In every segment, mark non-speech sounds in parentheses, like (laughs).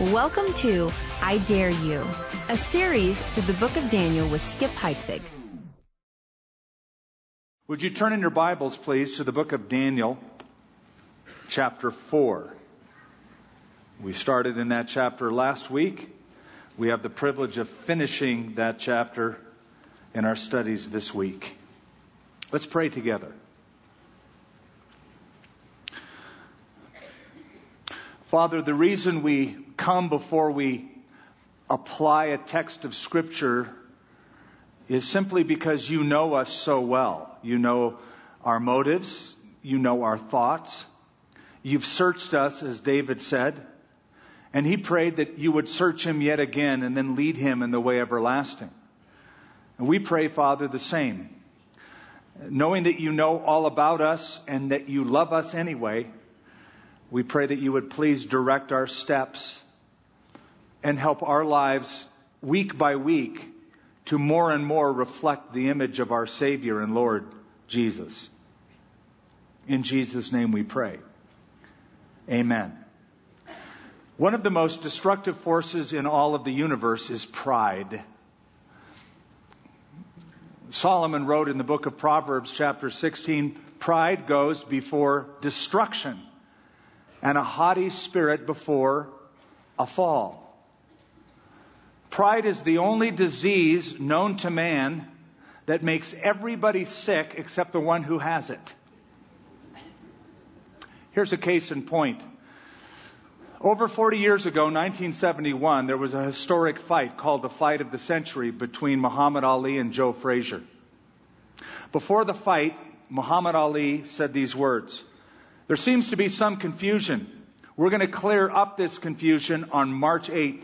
Welcome to I Dare You, a series through the book of Daniel with Skip Heitzig. Would you turn in your Bibles, please, to the book of Daniel, chapter 4. We started in that chapter last week. We have the privilege of finishing that chapter in our studies this week. Let's pray together. Father, the reason we come before we apply a text of Scripture is simply because you know us so well. You know our motives. You know our thoughts. You've searched us, as David said. And he prayed that you would search him yet again and then lead him in the way everlasting. And we pray, Father, the same. Knowing that you know all about us and that you love us anyway, we pray that you would please direct our steps and help our lives week by week to more and more reflect the image of our Savior and Lord Jesus. In Jesus' name we pray. Amen. One of the most destructive forces in all of the universe is pride. Solomon wrote in the book of Proverbs, chapter 16, pride goes before destruction and a haughty spirit before a fall. Pride is the only disease known to man that makes everybody sick except the one who has it. Here's a case in point. Over 40 years ago, 1971, there was a historic fight called the Fight of the Century between Muhammad Ali and Joe Frazier. Before the fight, Muhammad Ali said these words there seems to be some confusion. We're going to clear up this confusion on March 8th.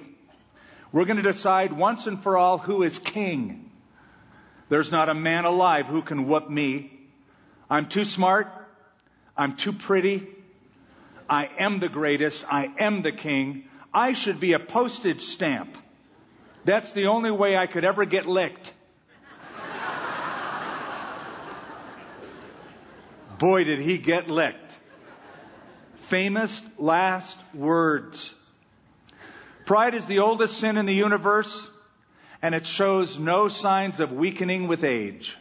We're going to decide once and for all who is king. There's not a man alive who can whoop me. I'm too smart. I'm too pretty. I am the greatest. I am the king. I should be a postage stamp. That's the only way I could ever get licked. Boy, did he get licked famous last words. Pride is the oldest sin in the universe, and it shows no signs of weakening with age.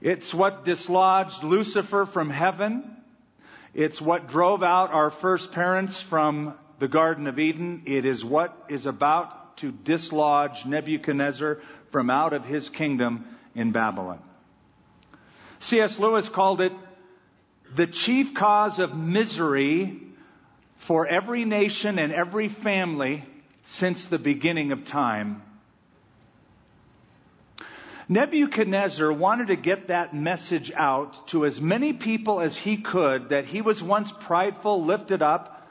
It's what dislodged Lucifer from heaven. It's what drove out our first parents from the Garden of Eden. It is what is about to dislodge Nebuchadnezzar from out of his kingdom in Babylon. C.S. Lewis called it the chief cause of misery for every nation and every family since the beginning of time. Nebuchadnezzar wanted to get that message out to as many people as he could that he was once prideful, lifted up,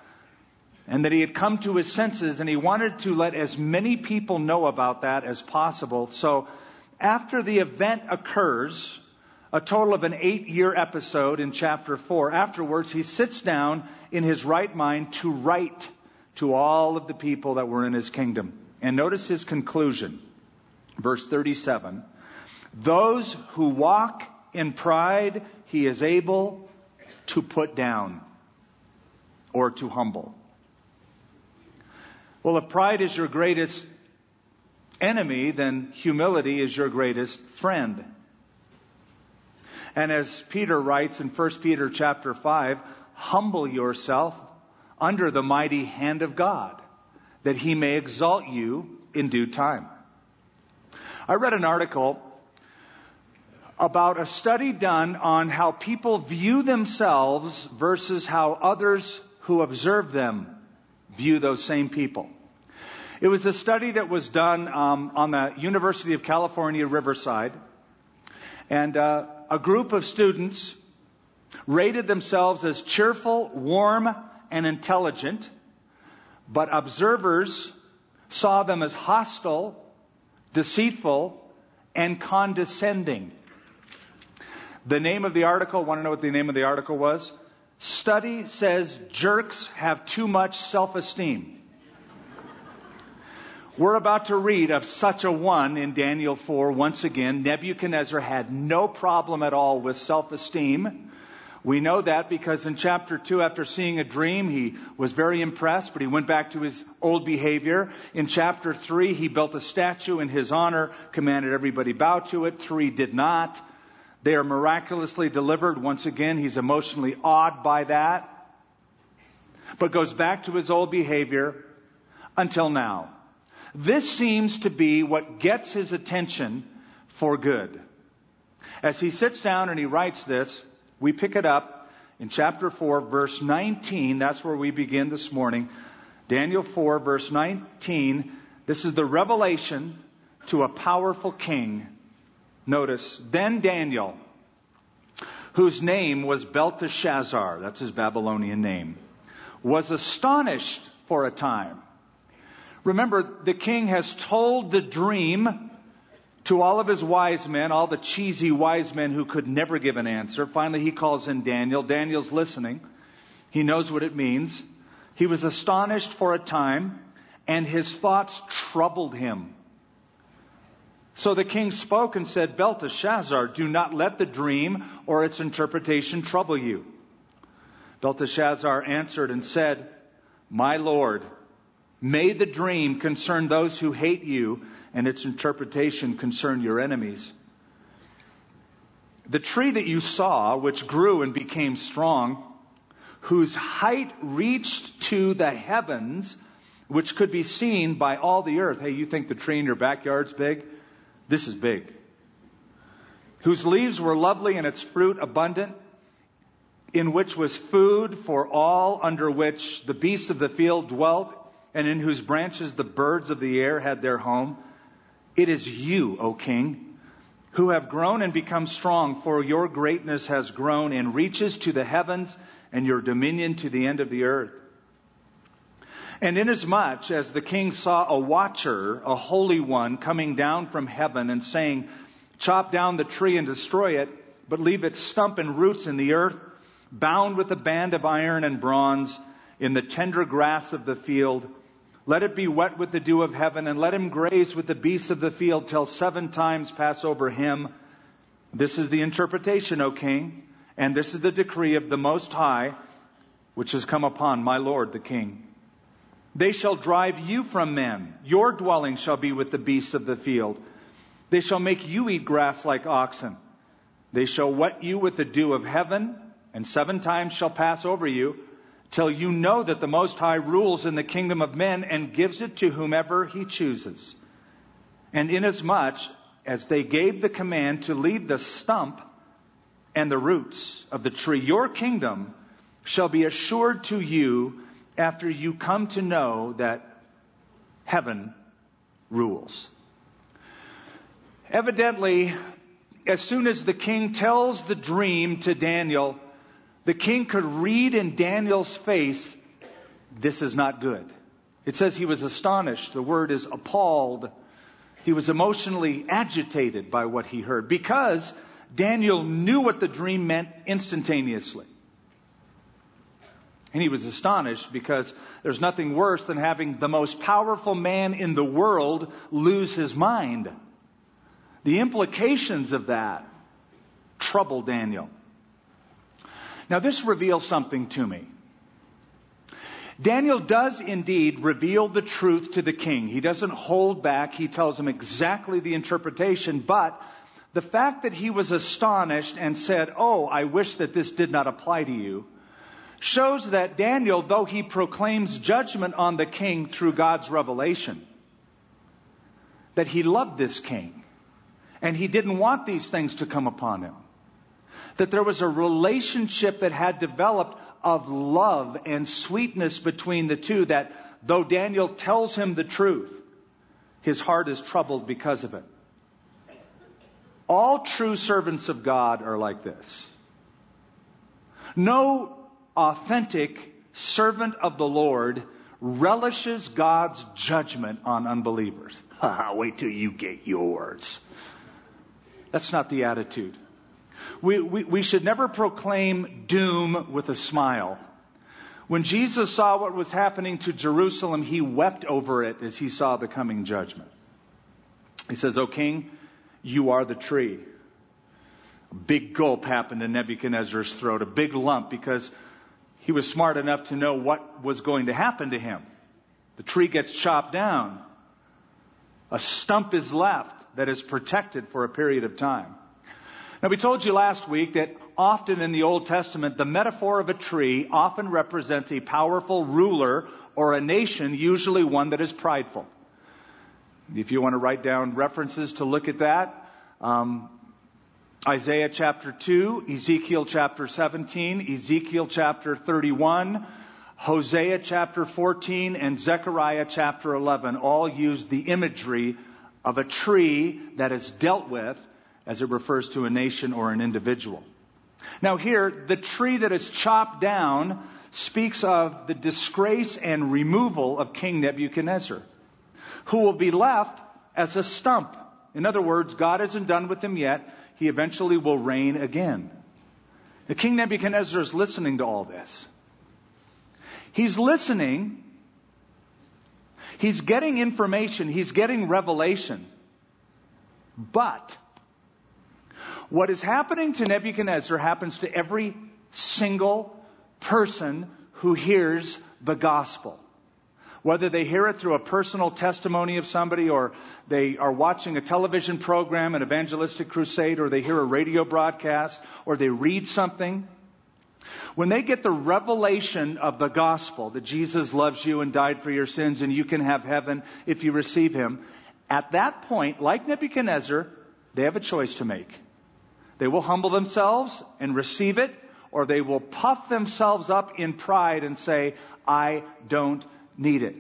and that he had come to his senses, and he wanted to let as many people know about that as possible. So after the event occurs, a total of an eight year episode in chapter 4. Afterwards, he sits down in his right mind to write to all of the people that were in his kingdom. And notice his conclusion. Verse 37. Those who walk in pride, he is able to put down or to humble. Well, if pride is your greatest enemy, then humility is your greatest friend. And as Peter writes in 1 Peter chapter 5, humble yourself under the mighty hand of God, that he may exalt you in due time. I read an article about a study done on how people view themselves versus how others who observe them view those same people. It was a study that was done um, on the University of California, Riverside. And uh, a group of students rated themselves as cheerful, warm, and intelligent, but observers saw them as hostile, deceitful, and condescending. The name of the article, want to know what the name of the article was? Study says jerks have too much self-esteem. We're about to read of such a one in Daniel 4. Once again, Nebuchadnezzar had no problem at all with self esteem. We know that because in chapter 2, after seeing a dream, he was very impressed, but he went back to his old behavior. In chapter 3, he built a statue in his honor, commanded everybody bow to it. 3 did not. They are miraculously delivered. Once again, he's emotionally awed by that, but goes back to his old behavior until now. This seems to be what gets his attention for good. As he sits down and he writes this, we pick it up in chapter 4, verse 19. That's where we begin this morning. Daniel 4, verse 19. This is the revelation to a powerful king. Notice, then Daniel, whose name was Belteshazzar, that's his Babylonian name, was astonished for a time. Remember, the king has told the dream to all of his wise men, all the cheesy wise men who could never give an answer. Finally, he calls in Daniel. Daniel's listening. He knows what it means. He was astonished for a time, and his thoughts troubled him. So the king spoke and said, Belteshazzar, do not let the dream or its interpretation trouble you. Belteshazzar answered and said, My lord, may the dream concern those who hate you and its interpretation concern your enemies. The tree that you saw, which grew and became strong, whose height reached to the heavens, which could be seen by all the earth. Hey, you think the tree in your backyard's big? This is big. Whose leaves were lovely and its fruit abundant, in which was food for all, under which the beasts of the field dwelt, and in whose branches the birds of the air had their home. It is you, O king, who have grown and become strong, for your greatness has grown and reaches to the heavens and your dominion to the end of the earth. And inasmuch as the king saw a watcher, a holy one, coming down from heaven and saying, Chop down the tree and destroy it, but leave its stump and roots in the earth, bound with a band of iron and bronze, in the tender grass of the field, let it be wet with the dew of heaven, and let him graze with the beasts of the field till seven times pass over him. This is the interpretation, O king, and this is the decree of the Most High, which has come upon my Lord the king. They shall drive you from men. Your dwelling shall be with the beasts of the field. They shall make you eat grass like oxen. They shall wet you with the dew of heaven, and seven times shall pass over you till you know that the Most High rules in the kingdom of men and gives it to whomever he chooses. And inasmuch as they gave the command to leave the stump and the roots of the tree, your kingdom shall be assured to you after you come to know that heaven rules. Evidently, as soon as the king tells the dream to Daniel, the king could read in Daniel's face, this is not good. It says he was astonished. The word is appalled. He was emotionally agitated by what he heard because Daniel knew what the dream meant instantaneously. And he was astonished because there's nothing worse than having the most powerful man in the world lose his mind. The implications of that troubled Daniel. Now, this reveals something to me. Daniel does indeed reveal the truth to the king. He doesn't hold back. He tells him exactly the interpretation. But the fact that he was astonished and said, Oh, I wish that this did not apply to you, shows that Daniel, though he proclaims judgment on the king through God's revelation, that he loved this king. And he didn't want these things to come upon him that there was a relationship that had developed of love and sweetness between the two that though Daniel tells him the truth, his heart is troubled because of it. All true servants of God are like this. No authentic servant of the Lord relishes God's judgment on unbelievers. (laughs) Wait till you get yours. That's not the attitude. We, we, we should never proclaim doom with a smile. When Jesus saw what was happening to Jerusalem, he wept over it as he saw the coming judgment. He says, O king, you are the tree. A big gulp happened in Nebuchadnezzar's throat, a big lump, because he was smart enough to know what was going to happen to him. The tree gets chopped down. A stump is left that is protected for a period of time. Now, we told you last week that often in the Old Testament, the metaphor of a tree often represents a powerful ruler or a nation, usually one that is prideful. If you want to write down references to look at that, um, Isaiah chapter 2, Ezekiel chapter 17, Ezekiel chapter 31, Hosea chapter 14, and Zechariah chapter 11 all use the imagery of a tree that is dealt with as it refers to a nation or an individual. Now here, the tree that is chopped down speaks of the disgrace and removal of King Nebuchadnezzar, who will be left as a stump. In other words, God isn't done with him yet. He eventually will reign again. The King Nebuchadnezzar is listening to all this. He's listening. He's getting information. He's getting revelation. But what is happening to Nebuchadnezzar happens to every single person who hears the gospel. Whether they hear it through a personal testimony of somebody or they are watching a television program, an evangelistic crusade, or they hear a radio broadcast, or they read something. When they get the revelation of the gospel that Jesus loves you and died for your sins and you can have heaven if you receive him, at that point, like Nebuchadnezzar, they have a choice to make. They will humble themselves and receive it, or they will puff themselves up in pride and say, I don't need it.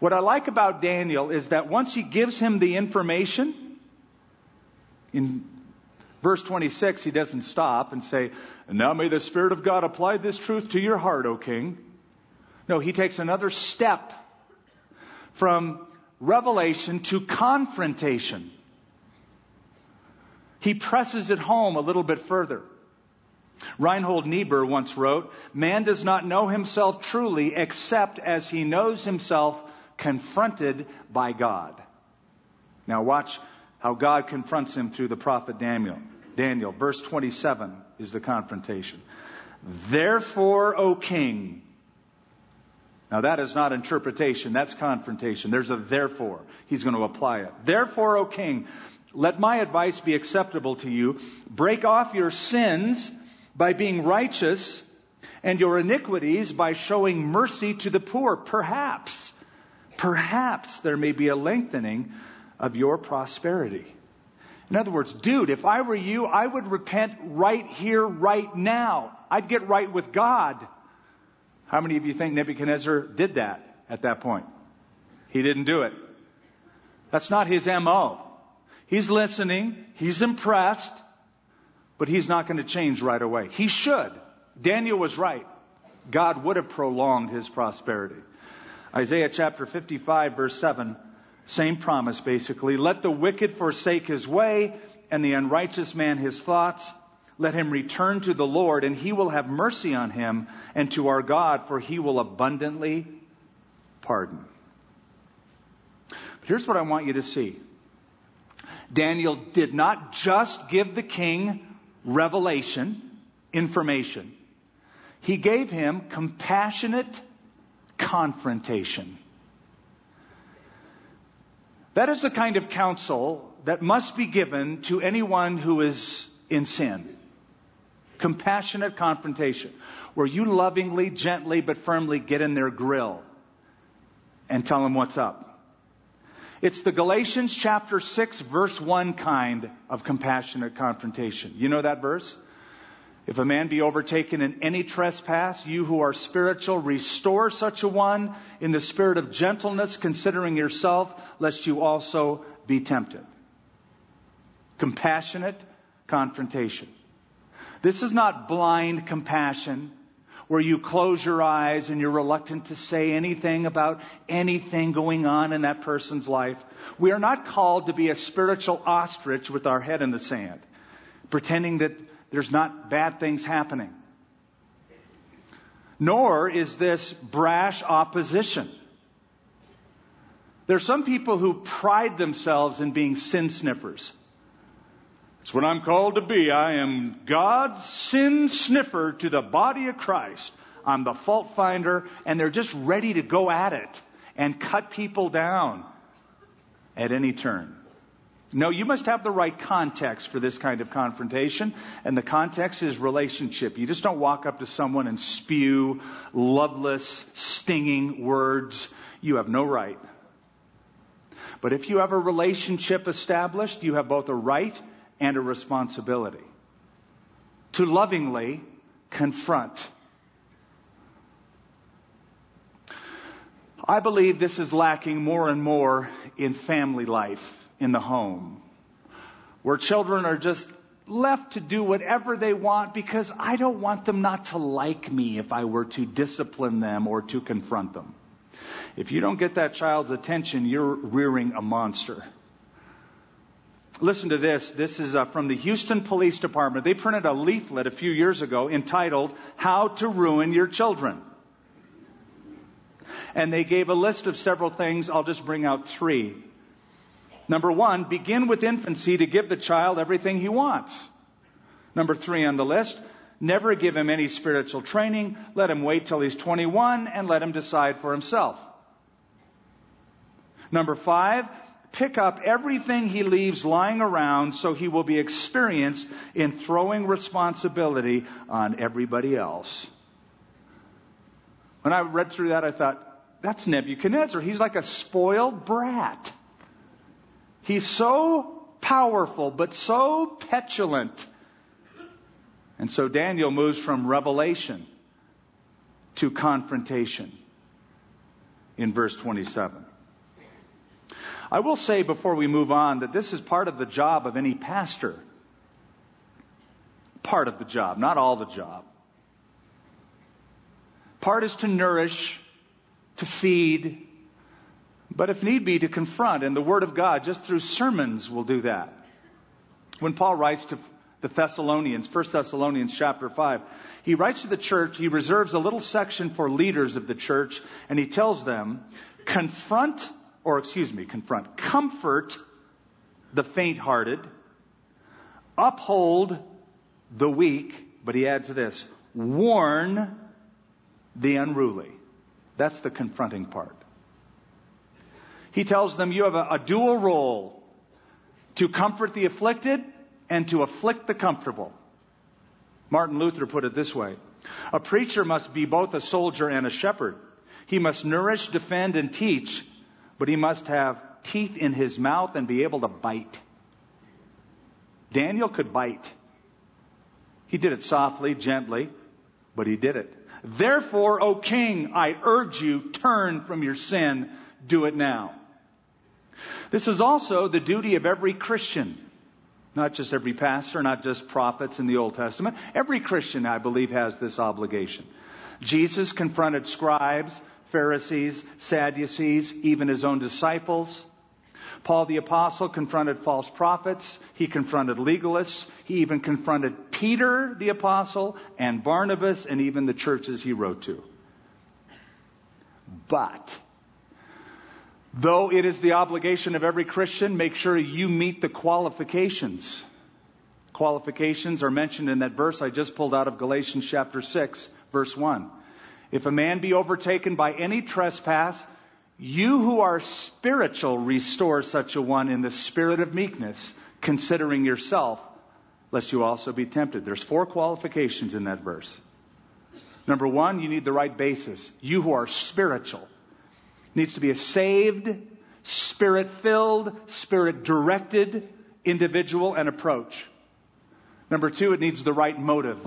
What I like about Daniel is that once he gives him the information, in verse 26, he doesn't stop and say, now may the Spirit of God apply this truth to your heart, O King. No, he takes another step from revelation to confrontation. He presses it home a little bit further. Reinhold Niebuhr once wrote, Man does not know himself truly except as he knows himself confronted by God. Now watch how God confronts him through the prophet Daniel. Daniel, verse 27 is the confrontation. Therefore, O king, now that is not interpretation, that's confrontation. There's a therefore. He's going to apply it. Therefore, O king, let my advice be acceptable to you. Break off your sins by being righteous and your iniquities by showing mercy to the poor. Perhaps, perhaps there may be a lengthening of your prosperity. In other words, dude, if I were you, I would repent right here, right now. I'd get right with God. How many of you think Nebuchadnezzar did that at that point? He didn't do it. That's not his MO. He's listening. He's impressed. But he's not going to change right away. He should. Daniel was right. God would have prolonged his prosperity. Isaiah chapter 55 verse 7, same promise basically. Let the wicked forsake his way and the unrighteous man his thoughts. Let him return to the Lord and he will have mercy on him and to our God for he will abundantly pardon. But here's what I want you to see. Daniel did not just give the king revelation, information. He gave him compassionate confrontation. That is the kind of counsel that must be given to anyone who is in sin. Compassionate confrontation, where you lovingly, gently, but firmly get in their grill and tell them what's up. It's the Galatians chapter 6 verse 1 kind of compassionate confrontation. You know that verse? If a man be overtaken in any trespass, you who are spiritual, restore such a one in the spirit of gentleness, considering yourself, lest you also be tempted. Compassionate confrontation. This is not blind compassion where you close your eyes and you're reluctant to say anything about anything going on in that person's life. We are not called to be a spiritual ostrich with our head in the sand, pretending that there's not bad things happening. Nor is this brash opposition. There are some people who pride themselves in being sin sniffers. It's what I'm called to be. I am God's sin sniffer to the body of Christ. I'm the fault finder, and they're just ready to go at it and cut people down at any turn. No, you must have the right context for this kind of confrontation, and the context is relationship. You just don't walk up to someone and spew loveless, stinging words. You have no right. But if you have a relationship established, you have both a right and a responsibility to lovingly confront. I believe this is lacking more and more in family life in the home, where children are just left to do whatever they want because I don't want them not to like me if I were to discipline them or to confront them. If you don't get that child's attention, you're rearing a monster. Listen to this. This is uh, from the Houston Police Department. They printed a leaflet a few years ago entitled, How to Ruin Your Children. And they gave a list of several things. I'll just bring out three. Number one, begin with infancy to give the child everything he wants. Number three on the list, never give him any spiritual training. Let him wait till he's 21 and let him decide for himself. Number five, pick up everything he leaves lying around so he will be experienced in throwing responsibility on everybody else. When I read through that, I thought, that's Nebuchadnezzar. He's like a spoiled brat. He's so powerful, but so petulant. And so Daniel moves from revelation to confrontation in verse 27. I will say before we move on that this is part of the job of any pastor. Part of the job, not all the job. Part is to nourish, to feed, but if need be, to confront. And the Word of God, just through sermons, will do that. When Paul writes to the Thessalonians, 1 Thessalonians chapter 5, he writes to the church, he reserves a little section for leaders of the church, and he tells them, confront, or excuse me, confront, comfort the faint hearted, uphold the weak, but he adds this, warn the unruly. That's the confronting part. He tells them you have a, a dual role to comfort the afflicted and to afflict the comfortable. Martin Luther put it this way. A preacher must be both a soldier and a shepherd. He must nourish, defend, and teach, but he must have teeth in his mouth and be able to bite. Daniel could bite. He did it softly, gently, but he did it. Therefore, O king, I urge you, turn from your sin, do it now. This is also the duty of every Christian. Not just every pastor, not just prophets in the Old Testament. Every Christian, I believe, has this obligation. Jesus confronted scribes, Pharisees, Sadducees, even his own disciples. Paul the apostle confronted false prophets. He confronted legalists. He even confronted Peter the apostle and Barnabas and even the churches he wrote to. But Though it is the obligation of every Christian, make sure you meet the qualifications. Qualifications are mentioned in that verse I just pulled out of Galatians chapter 6, verse 1. If a man be overtaken by any trespass, you who are spiritual restore such a one in the spirit of meekness, considering yourself, lest you also be tempted. There's four qualifications in that verse. Number one, you need the right basis. You who are spiritual needs to be a saved, spirit filled, spirit directed individual and approach. Number two, it needs the right motive.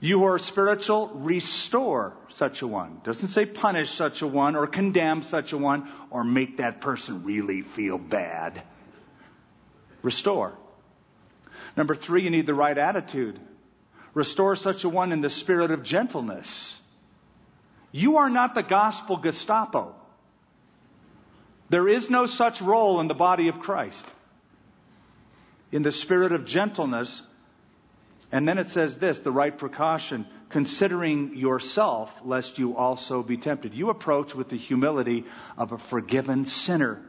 You are spiritual, restore such a one. Doesn't say punish such a one or condemn such a one or make that person really feel bad. Restore. Number three, you need the right attitude. Restore such a one in the spirit of gentleness. You are not the gospel Gestapo. There is no such role in the body of Christ. In the spirit of gentleness, and then it says this, the right precaution, considering yourself, lest you also be tempted. You approach with the humility of a forgiven sinner.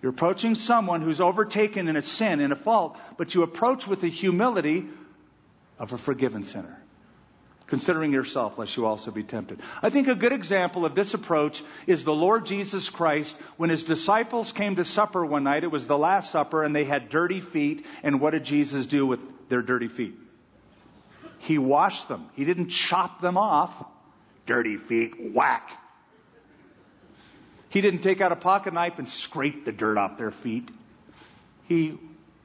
You're approaching someone who's overtaken in a sin, in a fault, but you approach with the humility of a forgiven sinner. Considering yourself, lest you also be tempted. I think a good example of this approach is the Lord Jesus Christ. When his disciples came to supper one night, it was the Last Supper, and they had dirty feet. And what did Jesus do with their dirty feet? He washed them. He didn't chop them off. Dirty feet, whack. He didn't take out a pocket knife and scrape the dirt off their feet. He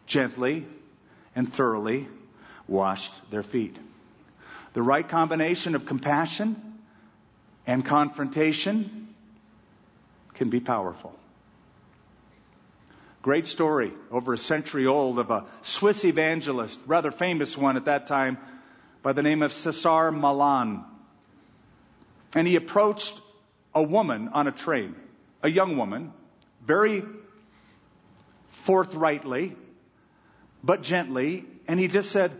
gently and thoroughly washed their feet. The right combination of compassion and confrontation can be powerful. Great story, over a century old, of a Swiss evangelist, rather famous one at that time, by the name of Cesar Malan. And he approached a woman on a train, a young woman, very forthrightly, but gently, and he just said,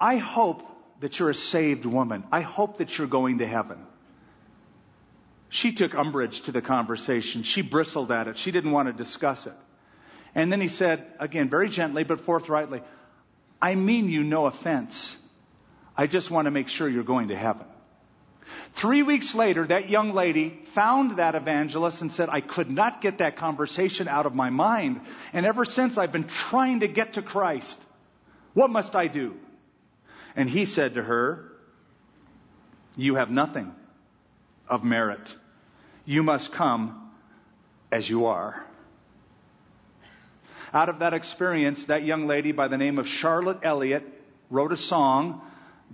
I hope that you're a saved woman. I hope that you're going to heaven. She took umbrage to the conversation. She bristled at it. She didn't want to discuss it. And then he said, again, very gently but forthrightly, I mean you no offense. I just want to make sure you're going to heaven. Three weeks later, that young lady found that evangelist and said, I could not get that conversation out of my mind. And ever since, I've been trying to get to Christ. What must I do? And he said to her, You have nothing of merit. You must come as you are. Out of that experience, that young lady by the name of Charlotte Elliott wrote a song,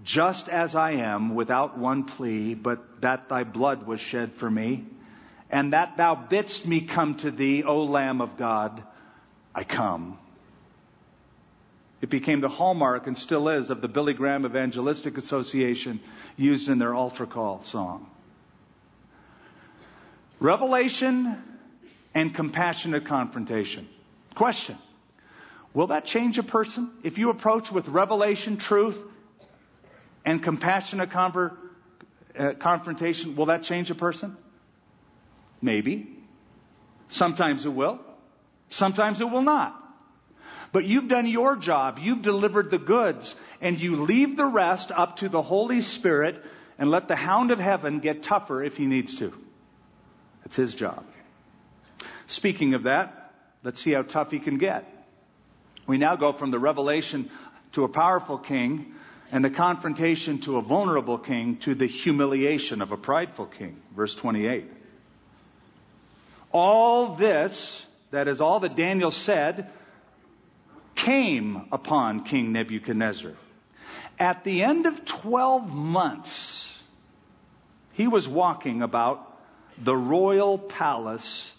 Just as I am, without one plea, but that thy blood was shed for me, and that thou bidst me come to thee, O Lamb of God, I come. It became the hallmark and still is of the Billy Graham Evangelistic Association used in their altar call song. Revelation and compassionate confrontation. Question. Will that change a person? If you approach with revelation, truth, and compassionate conver- uh, confrontation, will that change a person? Maybe. Sometimes it will. Sometimes it will not. But you've done your job. You've delivered the goods. And you leave the rest up to the Holy Spirit and let the hound of heaven get tougher if he needs to. That's his job. Speaking of that, let's see how tough he can get. We now go from the revelation to a powerful king and the confrontation to a vulnerable king to the humiliation of a prideful king. Verse 28. All this, that is all that Daniel said, came upon King Nebuchadnezzar. At the end of 12 months, he was walking about the royal palace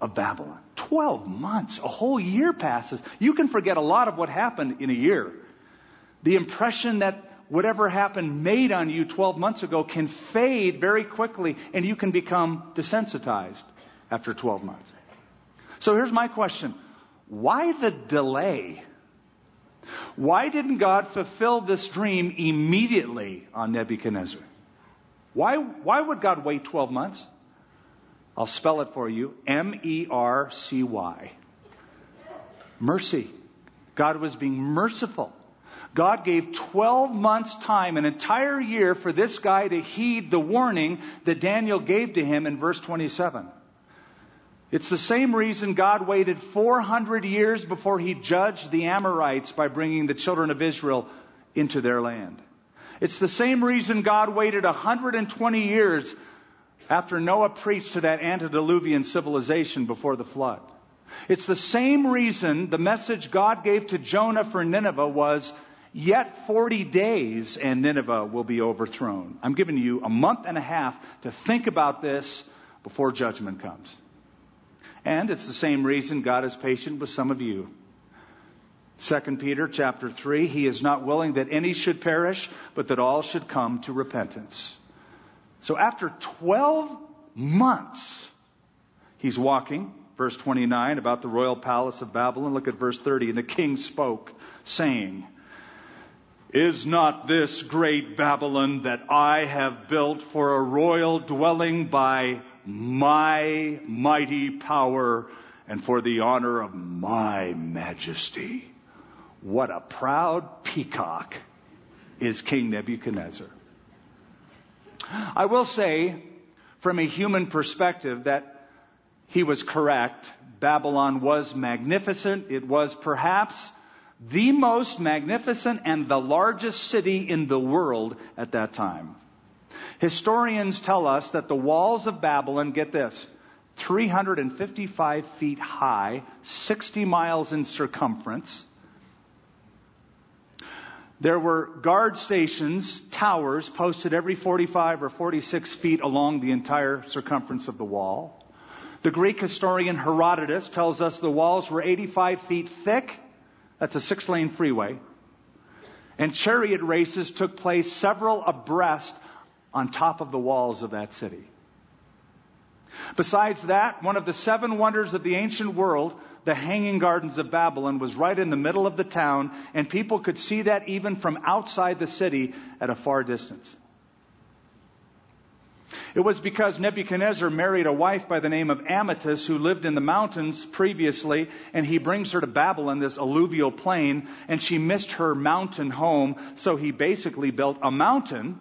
of Babylon. 12 months, a whole year passes. You can forget a lot of what happened in a year. The impression that whatever happened made on you 12 months ago can fade very quickly and you can become desensitized after 12 months. So here's my question. Why the delay? Why didn't God fulfill this dream immediately on Nebuchadnezzar? Why, why would God wait 12 months? I'll spell it for you. M-E-R-C-Y. Mercy. God was being merciful. God gave 12 months time, an entire year for this guy to heed the warning that Daniel gave to him in verse 27. It's the same reason God waited 400 years before he judged the Amorites by bringing the children of Israel into their land. It's the same reason God waited 120 years after Noah preached to that antediluvian civilization before the flood. It's the same reason the message God gave to Jonah for Nineveh was, Yet 40 days and Nineveh will be overthrown. I'm giving you a month and a half to think about this before judgment comes. And it's the same reason God is patient with some of you. 2 Peter chapter 3, he is not willing that any should perish, but that all should come to repentance. So after 12 months, he's walking, verse 29, about the royal palace of Babylon. Look at verse 30. And the king spoke, saying, Is not this great Babylon that I have built for a royal dwelling by my mighty power and for the honor of my majesty. What a proud peacock is King Nebuchadnezzar. I will say, from a human perspective, that he was correct. Babylon was magnificent. It was perhaps the most magnificent and the largest city in the world at that time. Historians tell us that the walls of Babylon, get this, 355 feet high, 60 miles in circumference. There were guard stations, towers, posted every 45 or 46 feet along the entire circumference of the wall. The Greek historian Herodotus tells us the walls were 85 feet thick. That's a six lane freeway. And chariot races took place several abreast on top of the walls of that city. Besides that, one of the seven wonders of the ancient world, the Hanging Gardens of Babylon, was right in the middle of the town, and people could see that even from outside the city at a far distance. It was because Nebuchadnezzar married a wife by the name of Amytis who lived in the mountains previously, and he brings her to Babylon, this alluvial plain, and she missed her mountain home, so he basically built a mountain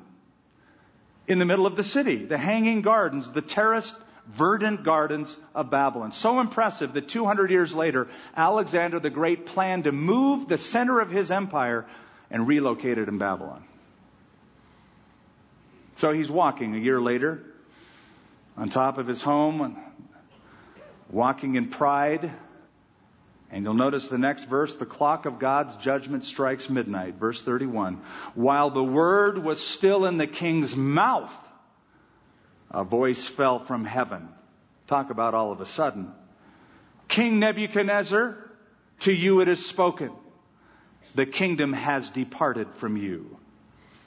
in the middle of the city, the hanging gardens, the terraced verdant gardens of Babylon. So impressive that 200 years later, Alexander the Great planned to move the center of his empire and relocate it in Babylon. So he's walking a year later on top of his home, walking in pride. And you'll notice the next verse, the clock of God's judgment strikes midnight. Verse 31. While the word was still in the king's mouth, a voice fell from heaven. Talk about all of a sudden. King Nebuchadnezzar, to you it is spoken. The kingdom has departed from you.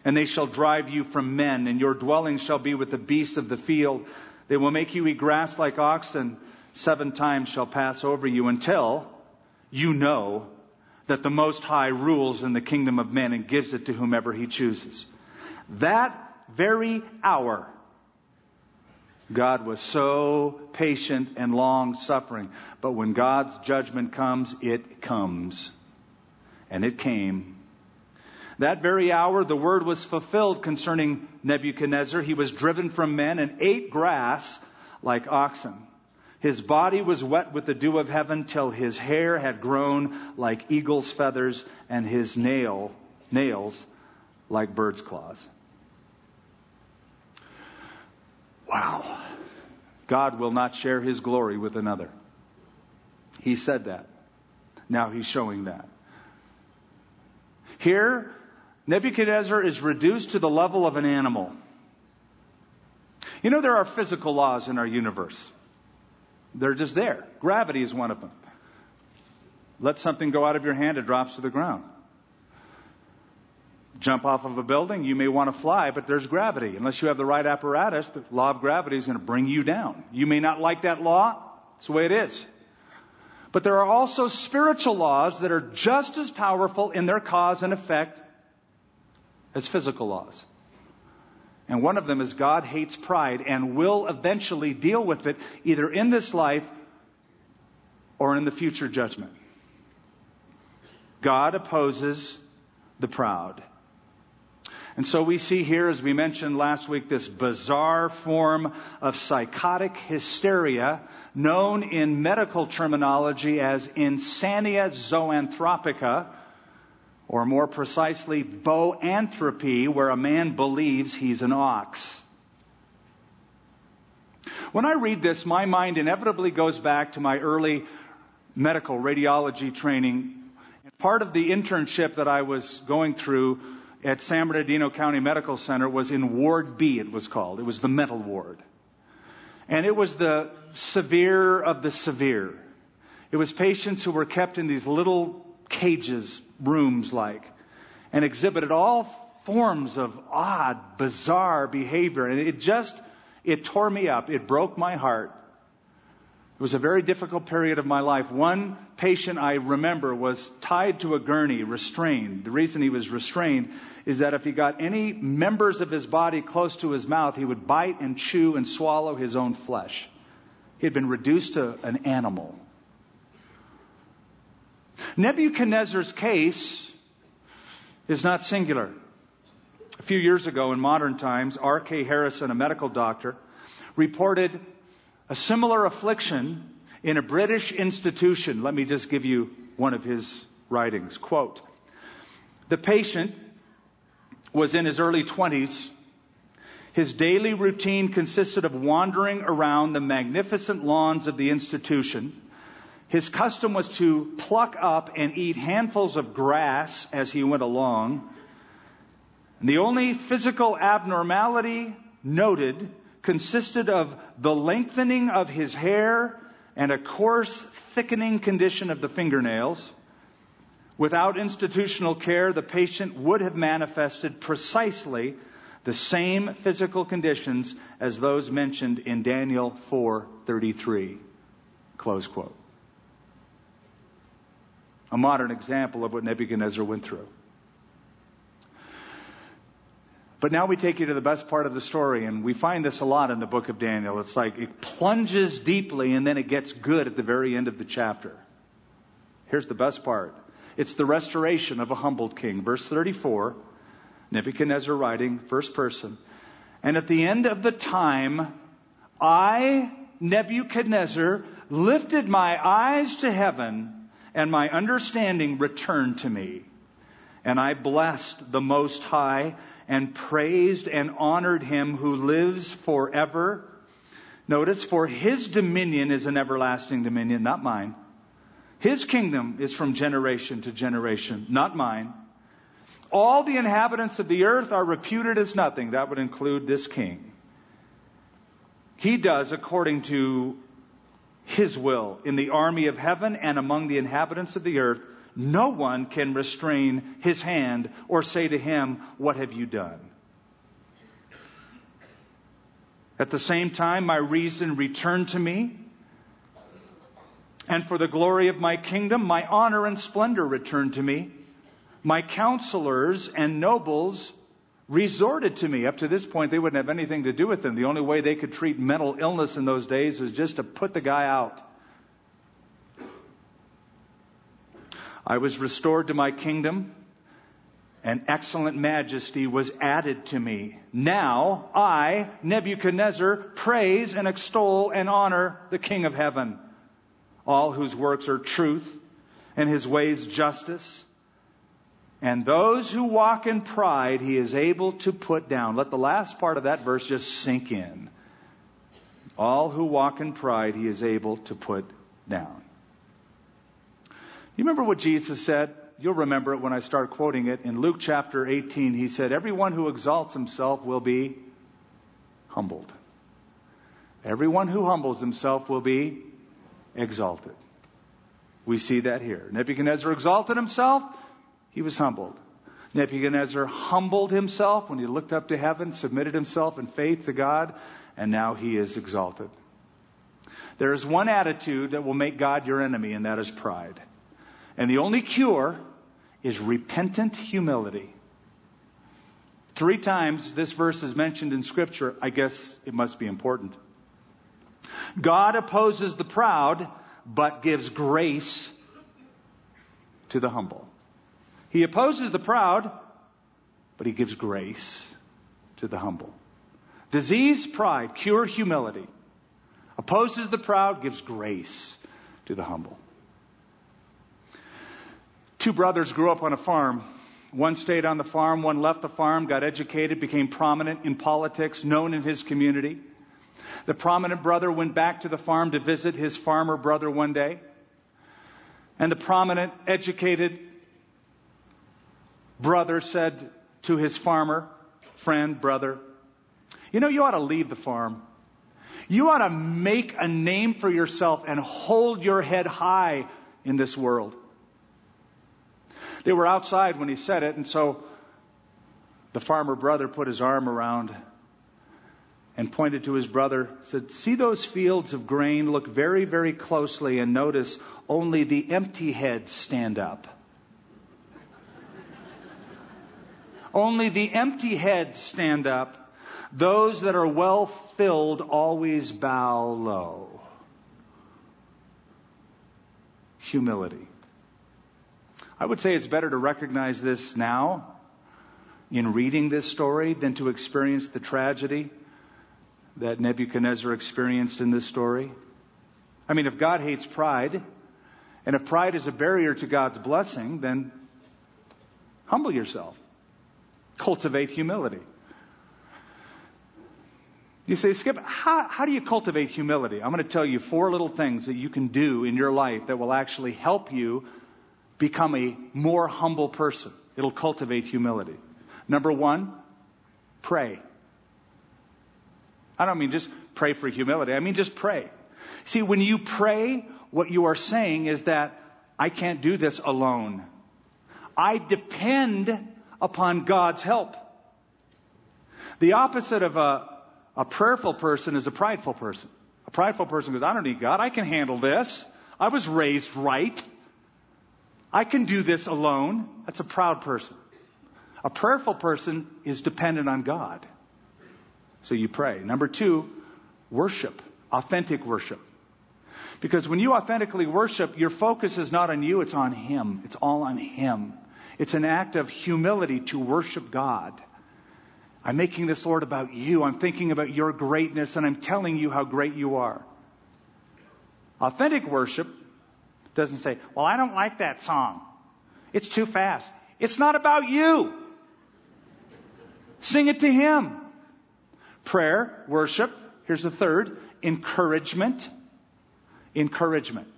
And they shall drive you from men, and your dwelling shall be with the beasts of the field. They will make you eat grass like oxen. Seven times shall pass over you until you know that the Most High rules in the kingdom of men and gives it to whomever he chooses. That very hour, God was so patient and long suffering. But when God's judgment comes, it comes. And it came. That very hour, the word was fulfilled concerning Nebuchadnezzar. He was driven from men and ate grass like oxen. His body was wet with the dew of heaven till his hair had grown like eagle's feathers and his nail, nails like bird's claws. Wow. God will not share his glory with another. He said that. Now he's showing that. Here, Nebuchadnezzar is reduced to the level of an animal. You know, there are physical laws in our universe. They're just there. Gravity is one of them. Let something go out of your hand, it drops to the ground jump off of a building, you may want to fly, but there's gravity. Unless you have the right apparatus, the law of gravity is going to bring you down. You may not like that law. It's the way it is. But there are also spiritual laws that are just as powerful in their cause and effect as physical laws. And one of them is God hates pride and will eventually deal with it either in this life or in the future judgment. God opposes the proud. And so we see here, as we mentioned last week, this bizarre form of psychotic hysteria known in medical terminology as insania zoanthropica, or more precisely, boanthropy, where a man believes he's an ox. When I read this, my mind inevitably goes back to my early medical radiology training. Part of the internship that I was going through at San Bernardino County Medical Center was in Ward B, it was called. It was the mental ward. And it was the severe of the severe. It was patients who were kept in these little cages, rooms like, and exhibited all forms of odd, bizarre behavior. And it just, it tore me up. It broke my heart it was a very difficult period of my life. One patient I remember was tied to a gurney, restrained. The reason he was restrained is that if he got any members of his body close to his mouth, he would bite and chew and swallow his own flesh. He had been reduced to an animal. Nebuchadnezzar's case is not singular. A few years ago in modern times, R.K. Harrison, a medical doctor, reported a similar affliction in a British institution. Let me just give you one of his writings. Quote, the patient was in his early 20s. His daily routine consisted of wandering around the magnificent lawns of the institution. His custom was to pluck up and eat handfuls of grass as he went along. And the only physical abnormality noted consisted of the lengthening of his hair and a coarse, thickening condition of the fingernails. Without institutional care, the patient would have manifested precisely the same physical conditions as those mentioned in Daniel 4:33. Close quote. A modern example of what Nebuchadnezzar went through. But now we take you to the best part of the story, and we find this a lot in the book of Daniel. It's like it plunges deeply and then it gets good at the very end of the chapter. Here's the best part. It's the restoration of a humbled king. Verse 34, Nebuchadnezzar writing, first person. And at the end of the time, I, Nebuchadnezzar, lifted my eyes to heaven, and my understanding returned to me. And I blessed the Most High, and praised and honored him who lives forever. Notice, for his dominion is an everlasting dominion, not mine. His kingdom is from generation to generation, not mine. All the inhabitants of the earth are reputed as nothing. That would include this king. He does according to his will in the army of heaven and among the inhabitants of the earth. No one can restrain his hand or say to him, What have you done? At the same time, my reason returned to me and for the glory of my kingdom, my honor and splendor returned to me. My counselors and nobles resorted to me. Up to this point, they wouldn't have anything to do with them. The only way they could treat mental illness in those days was just to put the guy out. I was restored to my kingdom, and excellent majesty was added to me. Now I, Nebuchadnezzar, praise and extol and honor the King of heaven all whose works are truth and his ways justice. And those who walk in pride, he is able to put down. Let the last part of that verse just sink in. All who walk in pride, he is able to put down. You remember what Jesus said? You'll remember it when I start quoting it. In Luke chapter 18, he said, Everyone who exalts himself will be humbled. Everyone who humbles himself will be exalted. We see that here. Nebuchadnezzar exalted himself, he was humbled. Nebuchadnezzar humbled himself when he looked up to heaven, submitted himself in faith to God, and now he is exalted. There is one attitude that will make God your enemy, and that is pride. And the only cure is repentant humility. Three times this verse is mentioned in Scripture. I guess it must be important. God opposes the proud, but gives grace to the humble. He opposes the proud, but he gives grace to the humble. Disease, pride, cure, humility. Opposes the proud, gives grace to the humble. Two brothers grew up on a farm. One stayed on the farm, one left the farm, got educated, became prominent in politics, known in his community. The prominent brother went back to the farm to visit his farmer brother one day. And the prominent, educated brother said to his farmer, friend, brother, You know, you ought to leave the farm. You ought to make a name for yourself and hold your head high in this world. They were outside when he said it, and so the farmer brother put his arm around and pointed to his brother, said, See those fields of grain? Look very, very closely and notice only the empty heads stand up. Only the empty heads stand up. Those that are well filled always bow low. Humility. I would say it's better to recognize this now in reading this story than to experience the tragedy that Nebuchadnezzar experienced in this story. I mean, if God hates pride, and if pride is a barrier to God's blessing, then humble yourself. Cultivate humility. You say, Skip, how, how do you cultivate humility? I'm going to tell you four little things that you can do in your life that will actually help you become a more humble person. It'll cultivate humility. Number one, pray. I don't mean just pray for humility. I mean just pray. See, when you pray, what you are saying is that I can't do this alone. I depend upon God's help. The opposite of a, a prayerful person is a prideful person. A prideful person goes, I don't need God. I can handle this. I was raised right. I can do this alone. That's a proud person. A prayerful person is dependent on God. So you pray. Number two, worship. Authentic worship. Because when you authentically worship, your focus is not on you, it's on Him. It's all on Him. It's an act of humility to worship God. I'm making this, Lord, about you. I'm thinking about your greatness, and I'm telling you how great you are. Authentic worship doesn't say, Well, I don't like that song. It's too fast. It's not about you. Sing it to Him. Prayer, worship. Here's the third encouragement. Encouragement.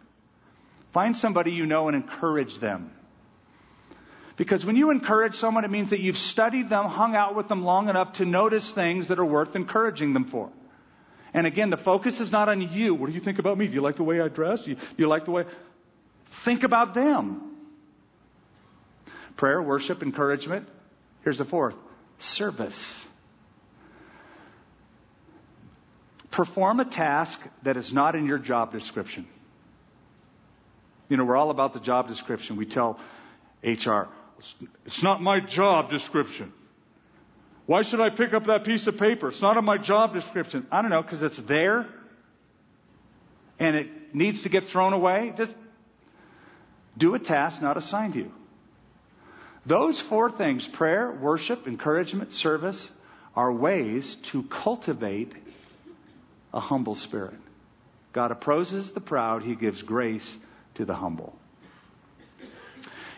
Find somebody you know and encourage them. Because when you encourage someone, it means that you've studied them, hung out with them long enough to notice things that are worth encouraging them for. And again, the focus is not on you. What do you think about me? Do you like the way I dress? Do you, do you like the way? Think about them. Prayer, worship, encouragement. Here's the fourth service. Perform a task that is not in your job description. You know, we're all about the job description. We tell HR, it's not my job description. Why should I pick up that piece of paper? It's not in my job description. I don't know, because it's there and it needs to get thrown away. Just do a task not assigned to you. Those four things prayer, worship, encouragement, service are ways to cultivate a humble spirit. God opposes the proud, He gives grace to the humble.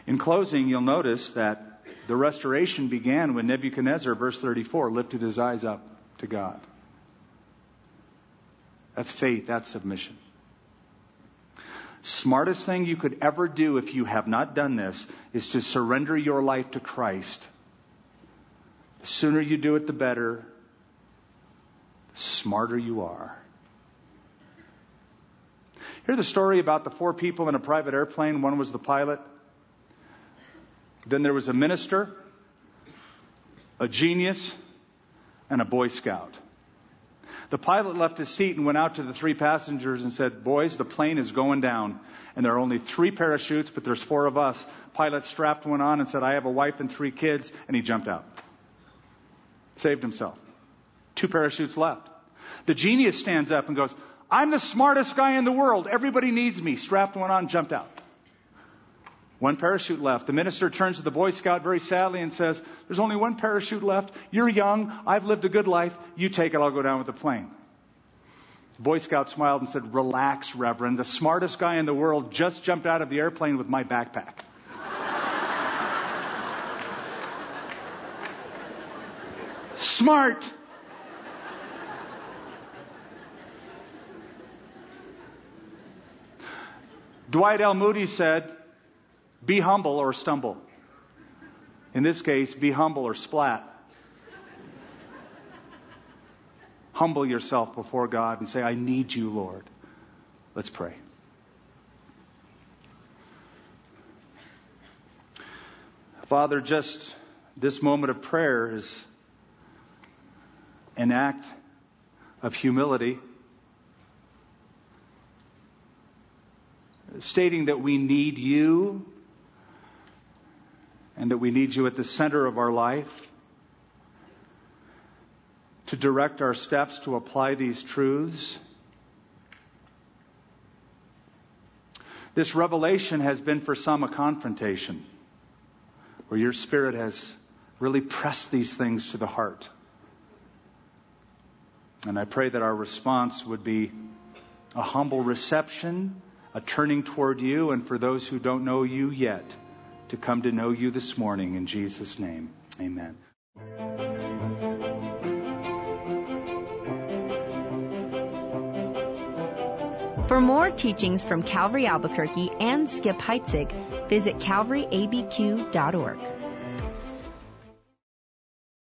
In closing, you'll notice that the restoration began when Nebuchadnezzar, verse 34, lifted his eyes up to God. That's faith, that's submission. Smartest thing you could ever do if you have not done this is to surrender your life to Christ. The sooner you do it, the better. The smarter you are. Hear the story about the four people in a private airplane. One was the pilot. Then there was a minister, a genius, and a Boy Scout. The pilot left his seat and went out to the three passengers and said, Boys, the plane is going down. And there are only three parachutes, but there's four of us. Pilot strapped one on and said, I have a wife and three kids. And he jumped out. Saved himself. Two parachutes left. The genius stands up and goes, I'm the smartest guy in the world. Everybody needs me. Strapped one on, jumped out. One parachute left. The minister turns to the Boy Scout very sadly and says, There's only one parachute left. You're young. I've lived a good life. You take it. I'll go down with the plane. The Boy Scout smiled and said, Relax, Reverend. The smartest guy in the world just jumped out of the airplane with my backpack. (laughs) Smart. Dwight L. Moody said, be humble or stumble. In this case, be humble or splat. Humble yourself before God and say, I need you, Lord. Let's pray. Father, just this moment of prayer is an act of humility, stating that we need you and that we need you at the center of our life to direct our steps to apply these truths. This revelation has been for some a confrontation, where your spirit has really pressed these things to the heart. And I pray that our response would be a humble reception, a turning toward you, and for those who don't know you yet, to come to know you this morning. In Jesus' name, amen. For more teachings from Calvary Albuquerque and Skip Heitzig, visit calvaryabq.org.